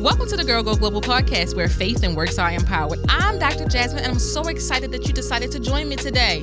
Welcome to the Girl Go Global podcast where faith and works are empowered. I'm Dr. Jasmine and I'm so excited that you decided to join me today.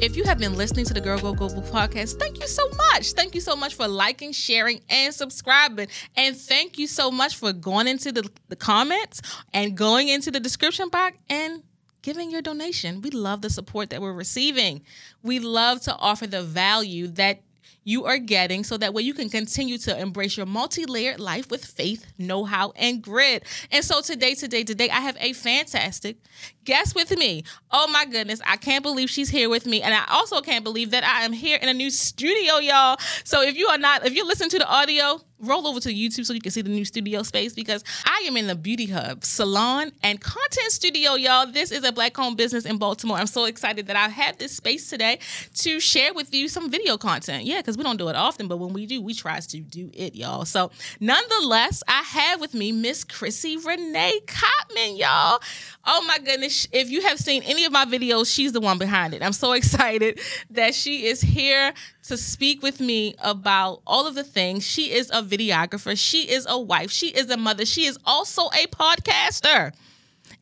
If you have been listening to the Girl Go Global podcast, thank you so much. Thank you so much for liking, sharing, and subscribing. And thank you so much for going into the, the comments and going into the description box and giving your donation. We love the support that we're receiving. We love to offer the value that you are getting so that way you can continue to embrace your multi-layered life with faith, know-how, and grit. And so today, today, today, I have a fantastic guest with me. Oh my goodness, I can't believe she's here with me. And I also can't believe that I am here in a new studio, y'all. So if you are not, if you listen to the audio, roll over to YouTube so you can see the new studio space because I am in the Beauty Hub salon and content studio, y'all. This is a black owned business in Baltimore. I'm so excited that I have this space today to share with you some video content. Yeah, because we don't do it often, but when we do, we try to do it, y'all. So nonetheless, I have with me Miss Chrissy Renee Cottman, y'all. Oh my goodness. If you have seen any of my videos, she's the one behind it. I'm so excited that she is here to speak with me about all of the things. She is a videographer, she is a wife, she is a mother, she is also a podcaster.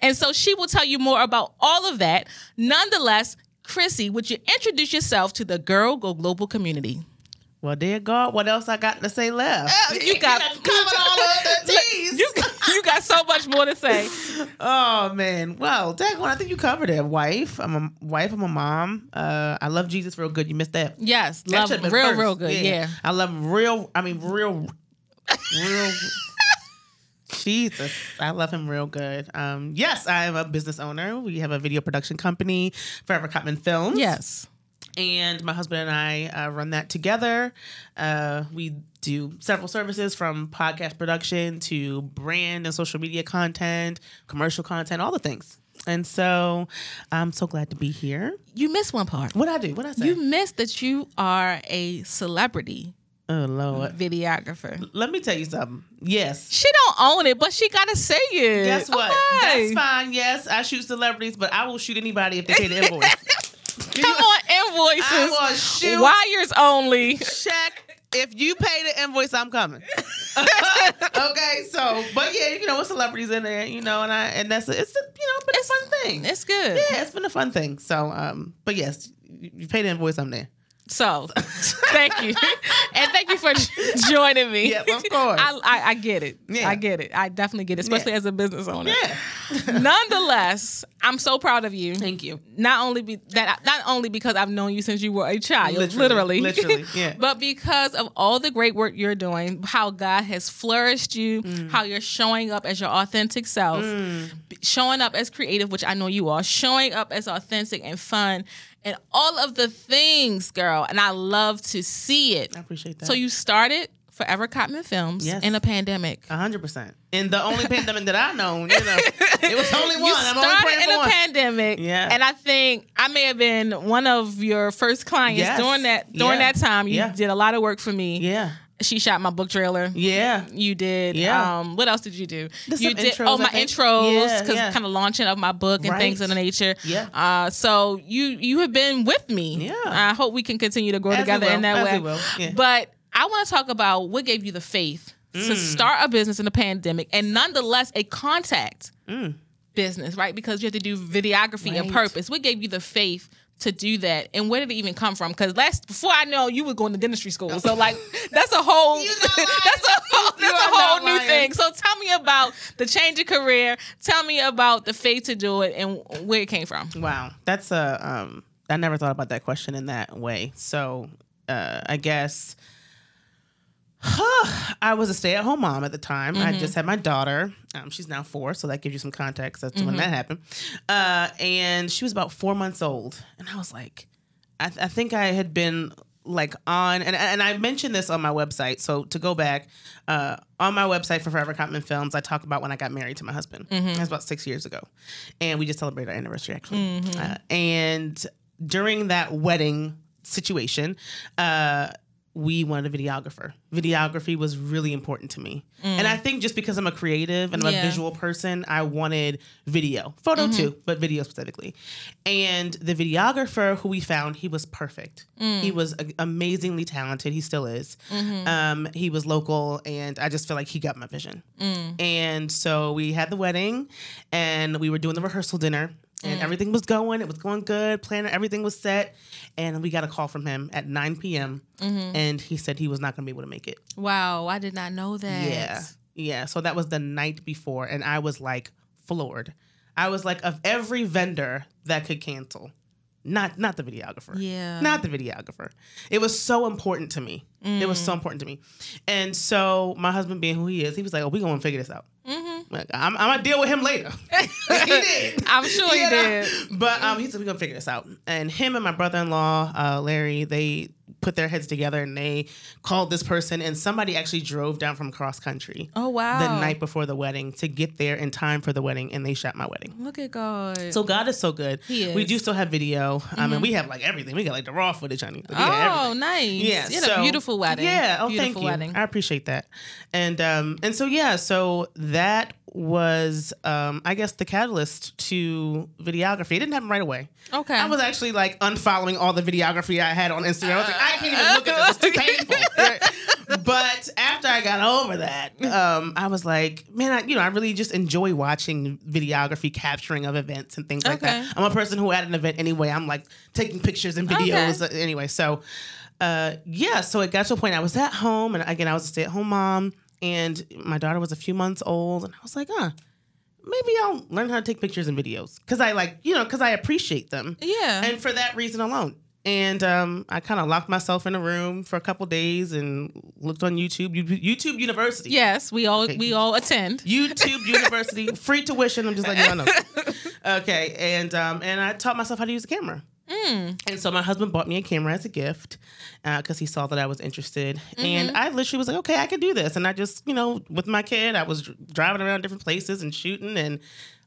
And so she will tell you more about all of that. Nonetheless, Chrissy, would you introduce yourself to the Girl Go Global community? Well, dear God, what else I got to say left? Oh, you got covered all of the T's. You, you got so much more to say. Oh man, well, Dagon, I think you covered it. Wife, I'm a wife. I'm a mom. Uh, I love Jesus real good. You missed that. Yes, That love real, first. real good. Yeah. I love him real. I mean, real, real. Jesus, I love him real good. Um, yes, I am a business owner. We have a video production company, Forever Cottman Films. Yes. And my husband and I uh, run that together. Uh, we do several services from podcast production to brand and social media content, commercial content, all the things. And so I'm so glad to be here. You missed one part. What I do? What I say? You missed that you are a celebrity oh Lord. videographer. Let me tell you something. Yes. She don't own it, but she gotta say it. Guess what? Okay. That's fine. Yes, I shoot celebrities, but I will shoot anybody if they pay the invoice. Come on, invoices. I will shoot Wires only. check. If you pay the invoice, I'm coming. okay, so but yeah, you know, with celebrities in there, you know, and I and that's it's a, you know, but it's a fun thing. It's good. yeah, it's been a fun thing. So, um, but yes, you you pay the invoice, I'm there. So, thank you, and thank you for joining me. Yes, of course. I, I, I get it. Yeah. I get it. I definitely get it, especially Yeah. as a business owner. Yeah. Nonetheless, I'm so proud of you. Thank you. not only be that not only because I've known you since you were a child, Literally, literally, literally, yeah. but because of all the great work you're doing, how God has flourished you, Mm. how you're showing up as your authentic self, b- showing up as creative, which I know you are, showing up as authentic and fun, and all of the things, girl. And I love to see it. I appreciate that. So you started Forever Cottman Films Yes. in a pandemic. Hundred percent. In the only pandemic that I know, you know, it was only one. You I'm only started praying in a one. pandemic, Yeah. and I think I may have been one of your first clients Yes. during that during Yeah. that time. You Yeah. did a lot of work for me. Yeah. She shot my book trailer. Yeah. You did. Yeah. Um, what else did you do? You did. intros, oh, my intros, because yeah. kind of launching of my book and things of the nature. Yeah. Uh, so you you have been with me. Yeah. I hope we can continue to grow As together in that as way. yeah. But I want to talk about what gave you the faith Mm. to start a business in a pandemic and nonetheless a contact Mm. business, right? Because you have to do videography and purpose. What gave you the faith to do that, and where did it even come from? Because last before I know you were going to dentistry school, so like that's a whole You're not lying. that's a whole You that's a whole new lying. thing. So tell me about the change of career. Tell me about the faith to do it and where it came from. Wow, that's a um. I never thought about that question in that way. So, uh, I guess I was a stay-at-home mom at the time. I just had my daughter. Um, she's now four, so that gives you some context as to when that happened. Uh, and she was about four months old, and I was like, I, I think I had been like on and and I mentioned this on my website. So to go back, uh, on my website for Forever Cottman Films, I talk about when I got married to my husband. That was about six years ago, and we just celebrated our anniversary actually. Uh, and during that wedding situation, uh, we wanted a videographer. Videography was really important to me. Mm. And I think just because I'm a creative and I'm Yeah. a visual person, I wanted video, photo mm-hmm. too, but video specifically. And the videographer who we found, he was perfect. He mm. was amazingly talented. He still is. Mm-hmm. Um, he was local, and I just feel like he got my vision. Mm. And so we had the wedding, and we were doing the rehearsal dinner. And mm. everything was going. It was going good. Planner, everything was set. And we got a call from him at 9 p.m. Mm-hmm. And he said he was not going to be able to make it. Wow, I did not know that. Yeah. Yeah. So that was the night before. And I was like floored. I was like, of every vendor that could cancel, not not the videographer. Yeah. Not the videographer. It was so important to me. It was so mm. important to me. And so my husband being who he is, he was like, Oh, we gonna figure this out. Like, I'm, I'm gonna deal with him later. he did. I'm sure he know? did. But um, he said we're gonna figure this out. And him and my brother-in-law, uh, Larry, they put their heads together and they called this person. And somebody actually drove down from cross country Oh wow. the night before the wedding to get there in time for the wedding, and they shot my wedding. Look at God. So God is so good. He is. We do still have video. I mean, we have like everything. We got like the raw footage, honey. We got oh, nice. Yeah, You had so- a beautiful wedding. Yeah, oh, beautiful thank you. wedding. I appreciate that. And um, and so yeah, so that was um, I guess the catalyst to videography. It didn't happen right away. Okay. I was actually like unfollowing all the videography I had on Instagram. I was like, I can't even look at this. It's too painful. but after I got over that, um, I was like, man, I, you know, I really just enjoy watching videography, capturing of events and things like Okay. that. I'm a person who at an event anyway. I'm like taking pictures and videos uh, anyway. So, uh, yeah. So it got to a point I was at home, and again, I was a stay at home mom, and my daughter was a few months old, and I was like, huh. Maybe I'll learn how to take pictures and videos because I like, you know, because I appreciate them yeah. and for that reason alone. And um, I kind of locked myself in a room for a couple days and looked on YouTube, YouTube University. yes, we all we all attend. YouTube University, free tuition. I'm just letting y'all know. Okay, and um, and I taught myself how to use a camera. Mm. And so my husband bought me a camera as a gift uh, because he saw that I was interested. And mm-hmm. I literally was like, okay, I can do this. And I just, you know, with my kid, I was driving around different places and shooting. And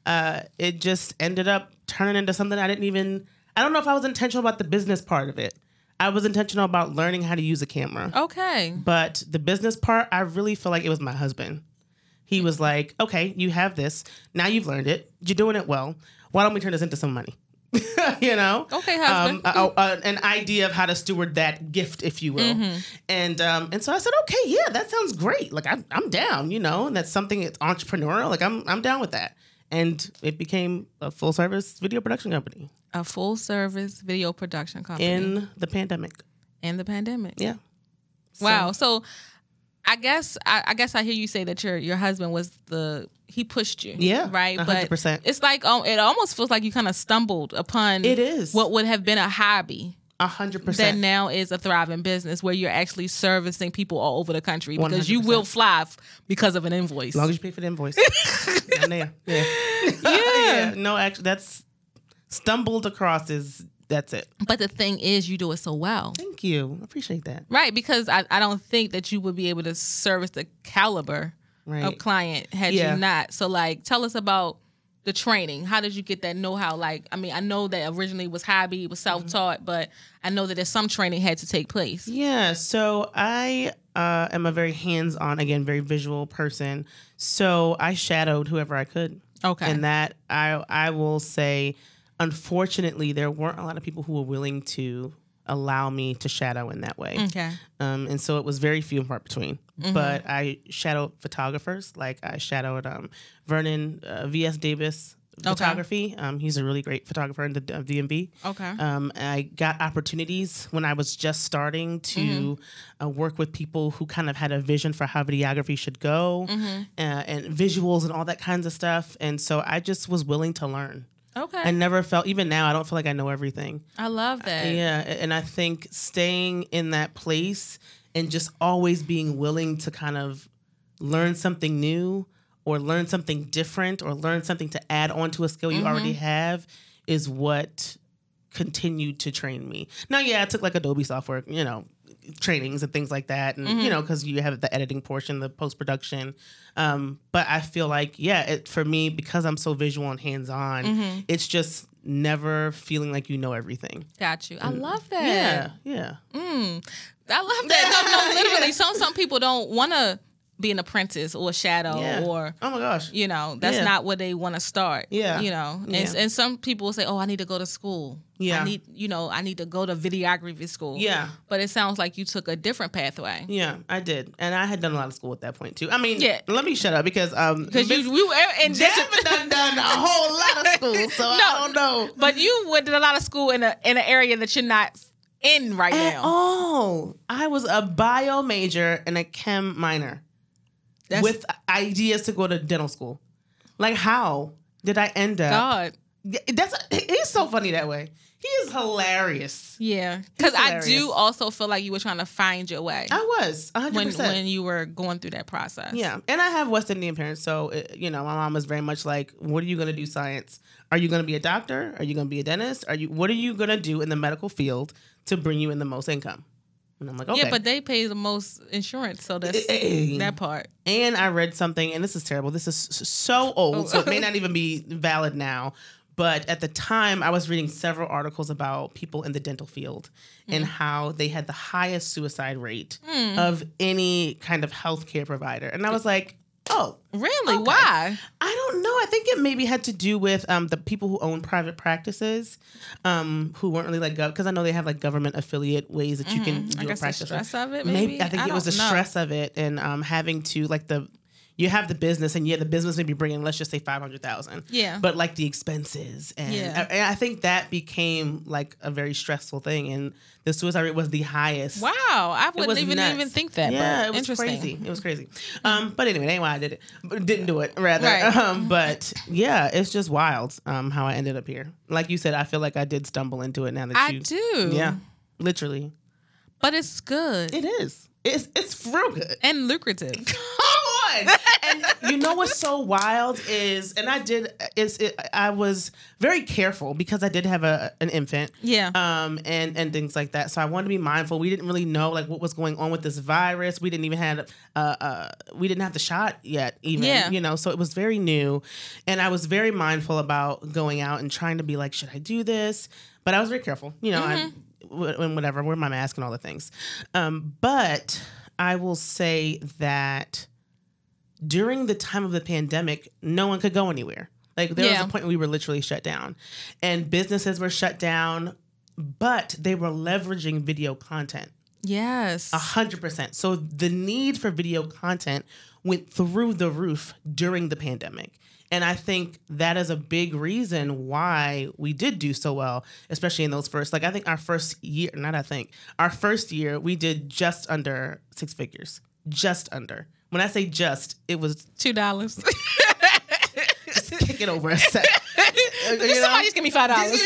uh, it just ended up turning into something I didn't even, I don't know if I was intentional about the business part of it. I was intentional about learning how to use a camera. Okay. But the business part, I really feel like it was my husband. He was mm-hmm. like, okay, you have this. Now you've learned it. You're doing it well. Why don't we turn this into some money? you know? Okay, husband. Um, a- a- an idea of how to steward that gift, if you will. Mm-hmm. And um, and so I said, okay, yeah, that sounds great. Like I'm, I'm down, you know, and that's something that's entrepreneurial. Like I'm, I'm down with that. And it became a full service video production company A full service video production company in the pandemic. in the pandemic. Yeah. Wow. So I guess I, I guess I hear you say that your your husband was the he pushed you. Yeah, Right. But hundred percent. it's like um, it almost feels like you kind of stumbled upon It is. what would have been a hobby A hundred that percent. now is a thriving business where you're actually servicing people all over the country because you 100%. will fly f- because of an invoice. As long as you pay for the invoice. I'm there. Yeah. Yeah. No, actually, that's stumbled across is that's it. but the thing is, you do it so well. Thank you. I appreciate that. Right, because I, I don't think that you would be able to service the caliber Right. of client had Yeah. you not. So like tell us about the training. How did you get that know how? Like, I mean, I know that originally it was hobby, it was self taught, but I know that there's some training had to take place. Yeah, so I uh, am a very hands on, again, very visual person. So I shadowed whoever I could. Okay. And that I I will say, unfortunately, there weren't a lot of people who were willing to allow me to shadow in that way. Okay. Um, and so it was very few and far between. But I shadowed photographers, like I shadowed um, Vernon uh, V.S. Davis photography. Um, he's a really great photographer in the uh, DMV. Okay. Um, I got opportunities when I was just starting to uh, work with people who kind of had a vision for how videography should go uh, and visuals and all that kinds of stuff. And so I just was willing to learn. Okay. I never felt, even now, I don't feel like I know everything. I love that. Yeah, and I think staying in that place and just always being willing to kind of learn something new or learn something different or learn something to add on to a skill you already mm-hmm. have is what continued to train me. Now, yeah, I took like Adobe software, you know, trainings and things like that, and you know, because you have the editing portion, the post production. Um, but I feel like, yeah, it, for me, because I'm so visual and hands on, it's just never feeling like you know everything. Got you. I love that. Yeah, yeah. Mm. I love that. No, no, literally. Some some people don't want to be an apprentice or a shadow Yeah. or Oh my gosh. you know that's Yeah. not where they want to start. Yeah. You know, and, Yeah. and some people will say, "Oh, I need to go to school. Yeah. I need, you know, I need to go to videography school." Yeah. But it sounds like you took a different pathway. Yeah, I did, and I had done a lot of school at that point too. I mean, Yeah. Let me shut up because um, Because you, we were in done done a whole lot of school, so I don't know but you went to a lot of school in a in an area that you're not in right at now. Oh, I was a bio major and a chem minor That's with ideas to go to dental school. Like, how did I end up? God. That's he's so funny that way. He is hilarious. Yeah, because I do also feel like you were trying to find your way I was 100. when when you were going through that process. Yeah, and I have West Indian parents, so uh, you know my mom was very much like, "What are you going to do? Science? Are you going to be a doctor? Are you going to be a dentist? Are you? What are you going to do in the medical field to bring you in the most income?" And I'm like, "Okay." Yeah, but they pay the most insurance, so that's eh, eh, eh, that part. and I read something, and this is terrible. This is so old, so it may oh. not even be valid now. But at the time, I was reading several articles about people in the dental field and mm. how they had the highest suicide rate hmm. of any kind of healthcare provider. And I was like, oh, Really? Okay. Why? I don't know. I think it maybe had to do with um, the people who own private practices, um, who weren't really like because I know they have like government affiliate ways that you can do I a guess the practice. stress of it. Maybe, I think it was the know. stress of it and um, having to like the you have the business and yeah the business may be bringing let's just say five hundred thousand. Yeah. But like the expenses and Yeah. I, and I think that became like a very stressful thing and the suicide rate was the highest. Wow, I wouldn't even nuts. even think that. Yeah, it was crazy. It was crazy. Um, but anyway, that ain't why I did it. But didn't do it rather. Right. Um, but yeah, it's just wild. Um, how I ended up here. Like you said, I feel like I did stumble into it. Now that I you, do. yeah, literally, but it's good it is. It's it's real good. and lucrative. And you know what's so wild is, and I did is it, I was very careful because I did have a an infant. Yeah. Um, and and things like that. So I wanted to be mindful. We didn't really know like what was going on with this virus. We didn't even have uh uh we didn't have the shot yet. Even Yeah. you know, so it was very new, and I was very mindful about going out and trying to be like, should I do this? But I was very careful. You know, I w- and whatever, wear my mask and all the things. Um, but I will say that during the time of the pandemic, no one could go anywhere. Like there Yeah. was a point where we were literally shut down, and businesses were shut down, but they were leveraging video content yes. a hundred percent. So the need for video content went through the roof during the pandemic. And I think that is a big reason why we did do so well, especially in those first, like I think our first year, not I think, our first year, we did just under six figures. Just under. When I say just, it was Two dollars. Just kick it over a sec. You know? Somebody just give me five dollars.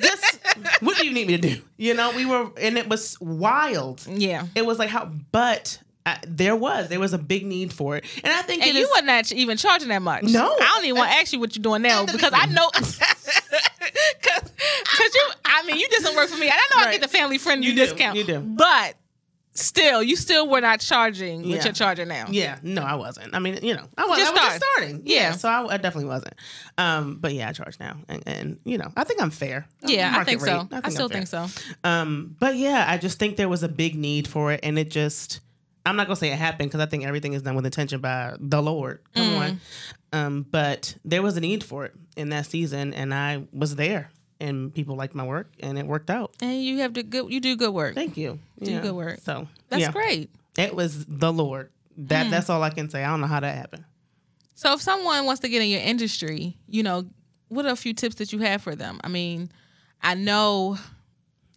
Just, what do you need me to do? You know, we were, and it was wild. yeah. It was like how, but uh, there was there was a big need for it, and I think And you is- wasn't even charging that much. No. I don't even want to ask you what you're doing now because I know. Because you, I mean, you did some work for me. I know I get the family friendly You do, discount. you do. But still, you still were not charging Yeah. what you're charging now. yeah, no, I wasn't. I mean, you know, I was, Just I was just starting. Yeah, Yeah. so I, I definitely wasn't. Um, but yeah, I charge now, and, and you know, I think I'm fair. Yeah, I think rate. so. I, I'm still think so. Um, but yeah, I just think there was a big need for it, and it just. I'm not gonna say it happened because I think everything is done with intention by the Lord. Come Mm. on, um, but there was a need for it in that season, and I was there, and people liked my work, and it worked out. And you have to good. You do good work. Thank you. Do good work. So That's yeah, great. it was the Lord. That Hmm. that's all I can say. I don't know how that happened. So if someone wants to get in your industry, you know, what are a few tips that you have for them? I mean, I know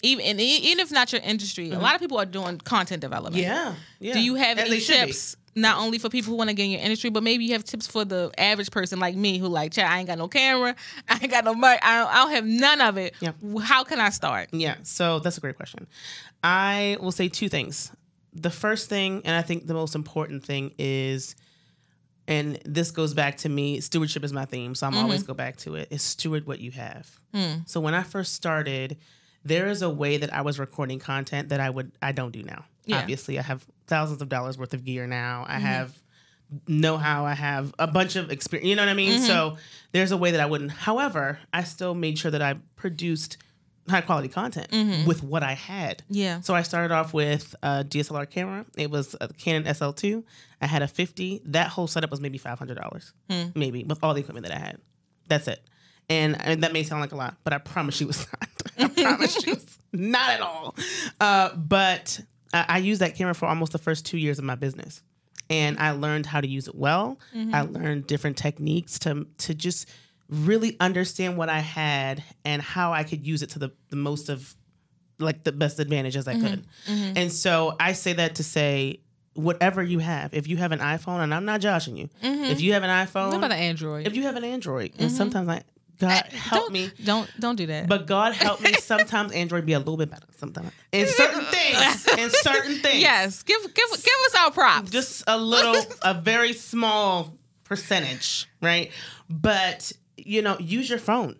even and even if not your industry, a lot of people are doing content development. Mm-hmm. Yeah. yeah. Do you have As any tips? Not only for people who want to get in your industry, but maybe you have tips for the average person like me who like, Chad, I ain't got no camera, I ain't got no mic, I don't, I don't have none of it. Yeah. How can I start? Yeah. So that's a great question. I will say two things. The first thing, and I think the most important thing is, and this goes back to me, stewardship is my theme, so I'm Mm-hmm. always go back to it, is steward what you have. Hmm. So when I first started, there is a way that I was recording content that I would I don't do now. Yeah. Obviously, I have thousands of dollars worth of gear now. I mm-hmm. have know how I have a bunch of experience. You know what I mean? So mm-hmm. there's a way that I wouldn't. However, I still made sure that I produced high quality content mm-hmm. with what I had. Yeah. So I started off with a DSLR camera. It was a Canon SL2. I had a 50. That whole setup was maybe $500, hmm. maybe with all the equipment that I had. That's it. And, and that may sound like a lot, but I promise you it's not. I promise you it's not at all. Uh, but I, I used that camera for almost the first two years of my business. And I learned how to use it well. Mm-hmm. I learned different techniques to to just really understand what I had and how I could use it to the, the most of like the best advantage as I mm-hmm. could. Mm-hmm. And so I say that to say whatever you have, if you have an iPhone, and I'm not joshing you, if you have an iPhone, What about an Android? if you have an Android, and sometimes I God help don't, me. Don't don't do that. But God help me. Sometimes Android be a little bit better. Sometimes in certain things, in certain things, yes, give give give us our props. just a little, a very small percentage, right? But you know, use your phone.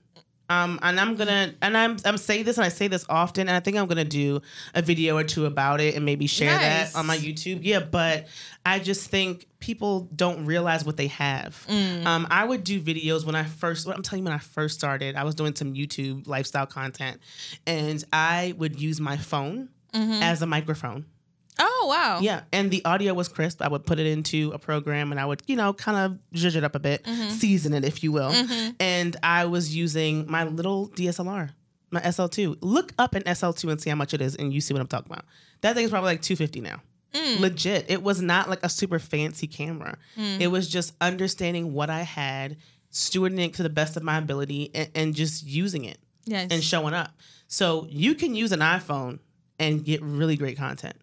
Um, and I'm gonna, and I'm, I'm saying this, and I say this often, and I think I'm gonna do a video or two about it, and maybe share Nice. that on my YouTube. Yeah, but I just think people don't realize what they have. Um, I would do videos when I first, I'm telling you, when I first started, I was doing some YouTube lifestyle content, and I would use my phone as a microphone. Oh wow. Yeah, and the audio was crisp. I would put it into a program and I would, you know, kind of zhuzh it up a bit, mm-hmm. season it, if you will. Mm-hmm. And I was using my little DSLR, my SL2. Look up an SL2 and see how much it is, and you see what I'm talking about. That thing is probably like 250 now. Mm. Legit. It was not like a super fancy camera. Mm. It was just understanding what I had, stewarding it to the best of my ability, and, and just using it Yes. and showing up. So you can use an iPhone and get really great content.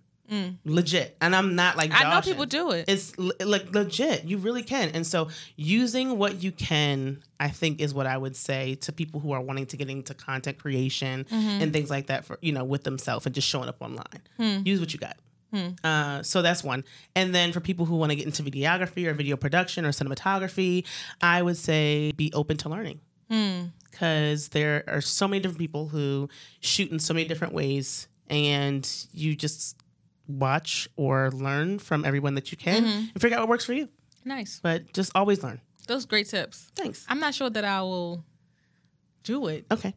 Legit. And I'm not like I know people do it. It's like legit. You really can. And so using what you can, I think is what I would say to people who are wanting to get into content creation Mm-hmm. and things like that for, you know, with themselves and just showing up online. Hmm. Use what you got. Uh, so that's one. And then for people who want to get into videography or video production or cinematography, I would say be open to learning Hmm. because there are so many different people who shoot in so many different ways, and you just watch or learn from everyone that you can Mm-hmm. and figure out what works for you. nice. But just always learn. Those great tips. Thanks. I'm not sure that I will do it, Okay.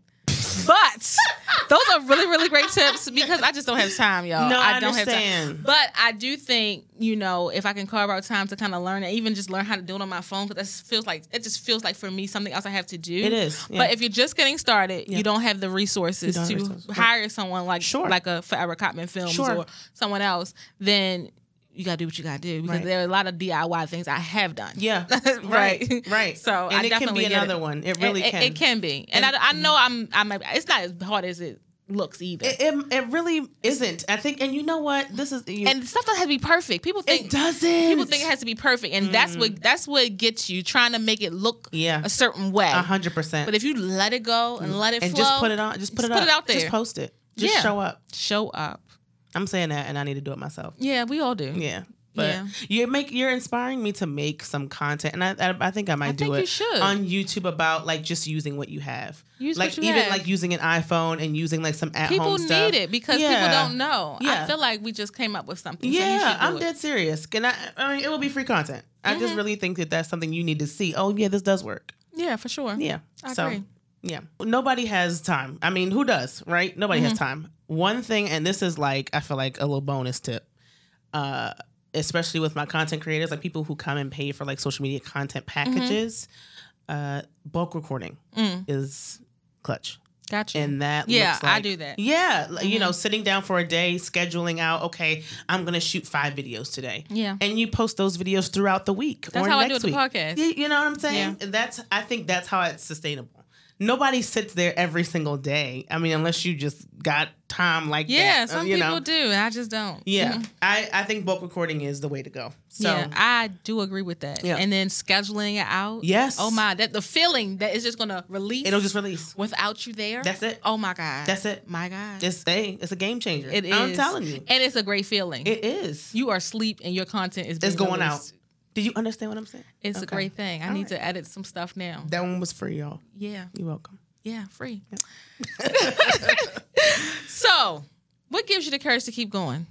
but those are really really great tips because I just don't have time, y'all. No, I don't have understand. time. But I do think you know if I can carve out time to kind of learn and even just learn how to do it on my phone because that feels like it just feels like for me something else I have to do. It is, yeah. But if you're just getting started, Yeah. you don't have the resources to resources. hire someone like Sure. like a Forever Cottman Films Sure. or someone else. Then you gotta do what you gotta do because Right. there are a lot of DIY things I have done. Yeah. right, Right. Right. So and I it can be another it. one. It really it, can. It, it can be, and, I, I know I'm. I'm. It's not as hard as it looks either. It, it, really isn't. I think, and you know what? This is you, and stuff doesn't have to be perfect. People think it doesn't. people think it has to be perfect, and that's what mm. that's what gets you trying to make it look Yeah. a certain way. a hundred percent. But if you let it go and mm. let it and flow, just put it on, just put just it put up. it out there. Just post it. Just Yeah. show up. show up. I'm saying that, and I need to do it myself. Yeah, we all do. Yeah. But Yeah. you make you're inspiring me to make some content, and I I, I think I might I do it you on YouTube about like just using what you have. Use like you even have. like using an iPhone and using like some at People home stuff. need it because people don't know. Yeah. I feel like we just came up with something. so you Yeah, should do I'm it. dead serious. Can I? I mean, it will be free content. I Mm-hmm. just really think that that's something you need to see. Oh yeah, this does work. Yeah, for sure. Yeah. I so, agree. Yeah. Nobody has time. I mean, who does, right? Nobody Mm-hmm. has time. One thing, and this is like, I feel like a little bonus tip, uh, especially with my content creators, like people who come and pay for like social media content Mm-hmm. packages, uh, bulk recording is clutch. Gotcha. And that Mm. Yeah, looks I do that. Mm-hmm. Yeah, you know, sitting down for a day, scheduling out. Okay, I'm gonna shoot five videos today. Yeah. and you post those videos throughout the week. That's or how I do with the podcast. You, you know what I'm saying? That's I think that's how it's sustainable. Nobody sits there every single day. I mean, unless you just got time like yeah, that. uh, some you people know? do, and I just don't. Yeah, Mhm. I I think bulk recording is the way to go. So yeah, I do agree with that. Yeah. And then scheduling it out. Yes. Oh my, that the feeling that is just gonna release. it'll just release. without you there. That's it. Oh my god. That's it. My god. It's hey, it's a game changer. it is. I'm telling you, And it's a great feeling. it is. you are asleep and your content is It's going out. Released. Did you understand what I'm saying? It's a great thing. I All need right. to edit some stuff now. That one was free, y'all. Yeah. You're welcome. Yeah, free. so, what gives you the courage to keep going?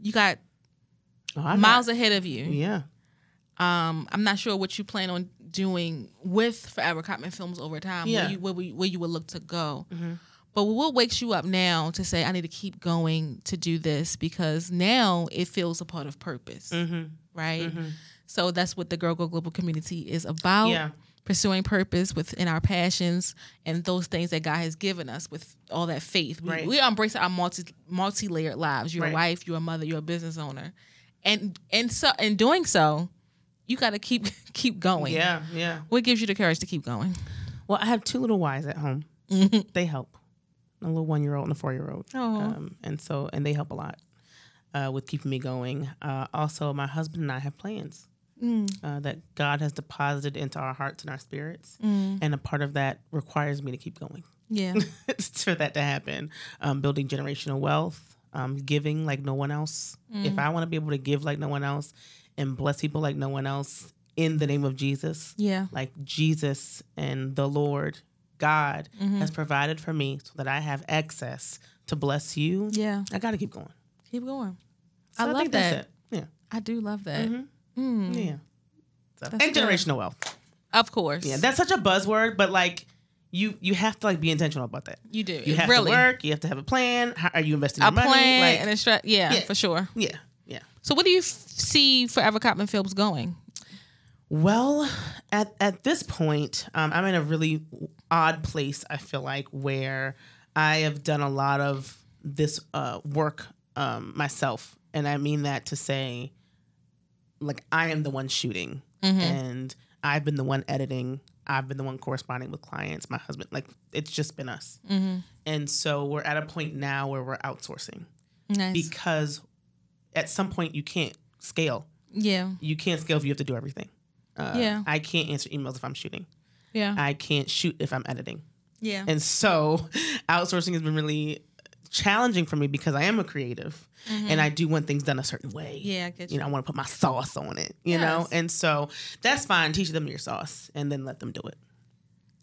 You got Oh, I got- miles ahead of you. Yeah. Um, I'm not sure what you plan on doing with Forever Cottman Films over time. Yeah. Where you, where, where you would look to go. But what wakes you up now to say, I need to keep going to do this because now it feels a part of purpose, Mm-hmm. right? So that's what the Girl Go Global community is about. Yeah. Pursuing purpose within our passions and those things that God has given us with all that faith. We, Right. we embrace our multi multi layered lives. You're Right. a wife, you're a mother, you're a business owner, and and so in doing so, you got to keep keep going. Yeah, yeah. What gives you the courage to keep going? Well, I have two little Ys at home. They help. A little one year old and a four year old. Aw. Um, and so, and they help a lot uh, with keeping me going. Uh, also, my husband and I have plans uh, that God has deposited into our hearts and our spirits. And a part of that requires me to keep going Yeah. for that to happen. Um, building generational wealth, um, giving like no one else. If I want to be able to give like no one else and bless people like no one else in the name of Jesus, Yeah. like Jesus and the Lord God Mm-hmm. has provided for me so that I have access to bless you. Yeah. I got to keep going. Keep going. So I love think that's that. Yeah. I do love that. Yeah. Yeah. So, and good. generational wealth. Of course. Yeah, that's such a buzzword, but like you you have to like be intentional about that. you do. You have really. to work. You have to have a plan. How are you investing A your money? plan Like, and a strat. Yeah, Yeah. for sure. yeah, yeah. So, what do you f- see Forever Cottman Films going? Well, at at this point, um, I'm in a really odd place. I feel like where I have done a lot of this uh, work um, myself, and I mean that to say, like I am the one shooting, and I've been the one editing. I've been the one corresponding with clients. My husband, like it's just been us, and so we're at a point now where we're outsourcing Nice. because at some point you can't scale. yeah. You can't scale if you have to do everything. Uh, Yeah. I can't answer emails if I'm shooting. Yeah. I can't shoot if I'm editing. yeah. And so outsourcing has been really challenging for me because I am a creative and I do want things done a certain way. Mm-hmm. Yeah, I get You know, I want to put my sauce on it, you know? And so that's fine. Teach them your sauce and then let them do it.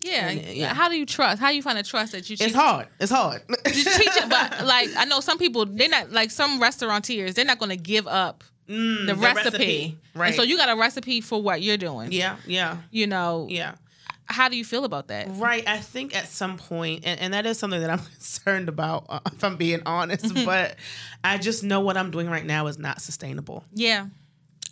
yeah. yeah. How do you trust? How do you find a trust that you It's hard. It's hard. You teach it, but like I know some people, they're not like some restaurateurs. They're not going to give up Mm, the, recipe. Right. And so you got a recipe for what you're doing. yeah, yeah, You know. yeah. How do you feel about that? Right. I think at some point, and, and that is something that I'm concerned about, uh, if I'm being honest, Mm-hmm. but I just know what I'm doing right now is not sustainable. Yeah.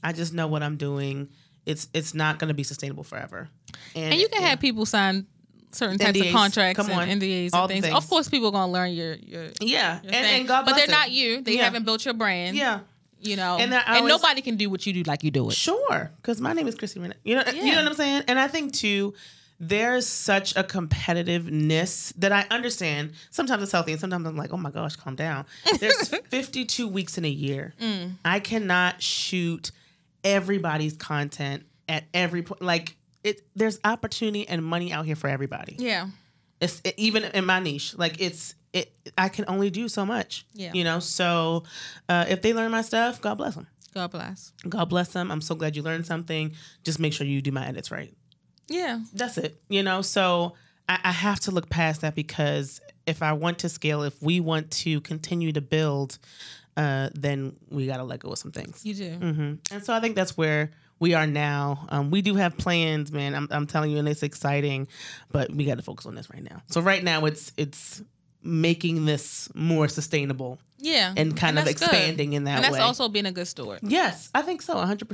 I just know what I'm doing. It's it's not going to be sustainable forever. And you can yeah. have people sign certain types NDAs. of contracts Come on. and NDAs All and things. things. Of course, people are gonna learn your your, your yeah, and, thing. and God but they're it. not you. They Yeah. haven't built your brand. Yeah, you know, And and, always- nobody can do what you do like you do it. sure. Because my name is Chrissy Renee. You know, you know what I'm saying. And I think too, there's such a competitiveness that I understand. Sometimes it's healthy, and sometimes I'm like, oh my gosh, calm down. There's 52 weeks in a year. Mm. I cannot shoot everybody's content at every point. Like it, there's opportunity and money out here for everybody. Yeah, it's it, even in my niche like it's it i can only do so much Yeah. you know so uh, if they learn my stuff god bless them God bless. god bless them i'm so glad you learned something just make sure you do my edits right Yeah, that's it you know so I, I have to look past that because if i want to scale if we want to continue to build uh, then we got to let go of some things you do. hmm And so I think that's where we are now. Um, we do have plans, man. I'm, I'm telling you, and it's exciting, but we got to focus on this right now. So right now, it's it's making this more sustainable Yeah, and kind of that's good. expanding in that way. And that's way. also being a good steward. yes, I think so. 100.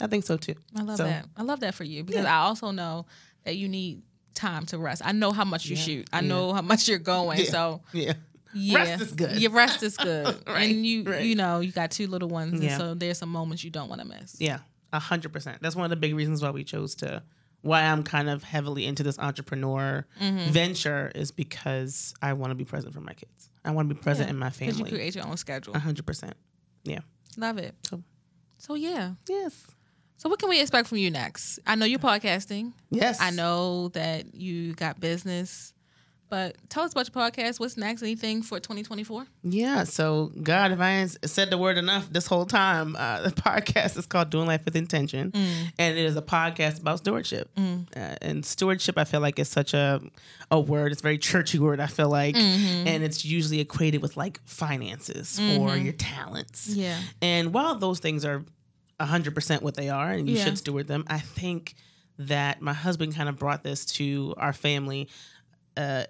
Percent I think so too. I love So, that. I love that for you because Yeah. I also know that you need time to rest. I know how much you Yeah, shoot. I yeah. know how much you're going. Yeah. So Yeah, yeah, Rest is good. Your rest is good, Right, and you right. you know you got two little ones, Yeah. and so there's some moments you don't want to miss. yeah, a hundred percent. That's one of the big reasons why we chose to. Why I'm kind of heavily into this entrepreneur Mm-hmm. venture is because I want to be present for my kids. I want to be present in my because you family. create your own schedule. hundred percent. Yeah. Love it. So- So yeah. Yes. So what can we expect from you next? I know you're podcasting. Yes. I know that you got business, but tell us about your podcast. What's next? Anything for 2024? Yeah. So, God, if I ain't said the word enough this whole time, uh, the podcast is called Doing Life with Intention, and it is a podcast about stewardship. Uh, and stewardship, I feel like, is such a a word. It's a very churchy word. I feel like, and it's usually equated with like finances or your talents. Yeah. And while those things are 100% what they are and you Yeah. should steward them. I think that my husband kind of brought this to our family. Uh,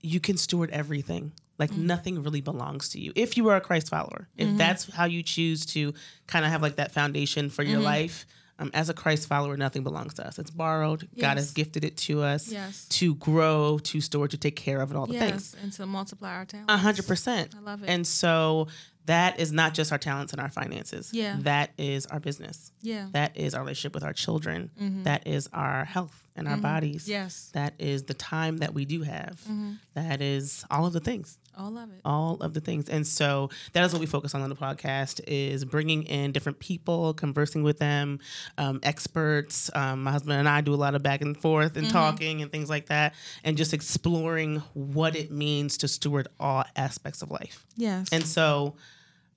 you can steward everything. Like Mm-hmm. nothing really belongs to you. If you are a Christ follower, if that's how you choose to kind of have like that foundation for Mm-hmm. your life, um, as a Christ follower, nothing belongs to us. It's borrowed. God has gifted it to us Yes. to grow, to store, to take care of, and all the things. And to multiply our talent. A hundred percent. I love it. And so that is not just our talents and our finances. Yeah. That is our business. yeah. That is our relationship with our children. That is our health and our bodies. Mm-hmm. Yes. That is the time that we do have. Mm-hmm. That is all of the things. All of it. All of the things. And so that is what we focus on on the podcast is bringing in different people, conversing with them, um, experts. Um, my husband and I do a lot of back and forth Mm-hmm. and talking and things like that, and just exploring what it means to steward all aspects of life. Yes. And so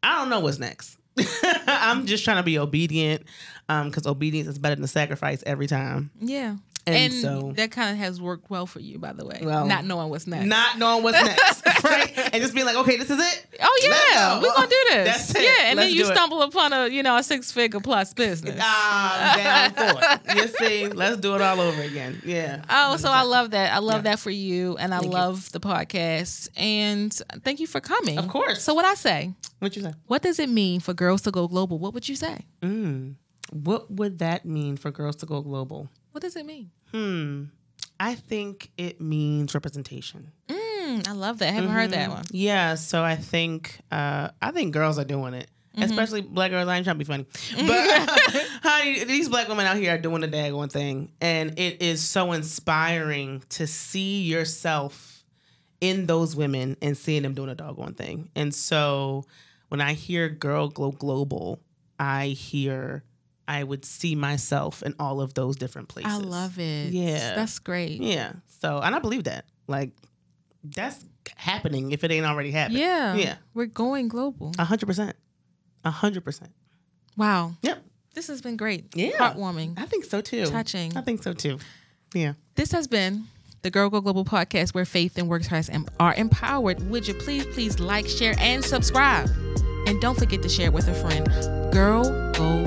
I don't know what's next. I'm just trying to be obedient um, because obedience is better than sacrifice every time. yeah. And, And, so that kind of has worked well for you, by the way. Well, not knowing what's next. not knowing what's next, right? And just being like, okay, this is it. Oh yeah, go. we're gonna do this. That's it. Yeah, and Let's then you do it. stumble upon a you know a six figure plus business. Ah, down. You see, let's do it all over again. Yeah. Oh, so I love that. I love Yeah. that for you, and I Thank you. love the podcast. And thank you for coming. Of course. So what I say? What you say? What does it mean for girls to go global? What would you say? Mm. What would that mean for girls to go global? What does it mean? Hmm. I think it means representation. Mm, I love that. I haven't heard Mm-hmm. that one. Yeah, so I think uh, I think girls are doing it, especially black girls. I ain't trying to be funny, but honey, these black women out here are doing the daggone thing, and it is so inspiring to see yourself in those women and seeing them doing a doggone thing. And so when I hear "girl glow global," I hear I would see myself in all of those different places. I love it. Yeah. that's great. Yeah. So, and I believe that. Like, that's happening if it ain't already happening. Yeah, Yeah. We're going global. A hundred percent. A hundred percent. Wow, Yep. this has been great. Yeah. heartwarming, I think so too. touching. I think so too. Yeah. This has been the Girl Go Global podcast where faith and works are empowered. Would you please, please like, share, and subscribe? And don't forget to share with a friend. Girl Go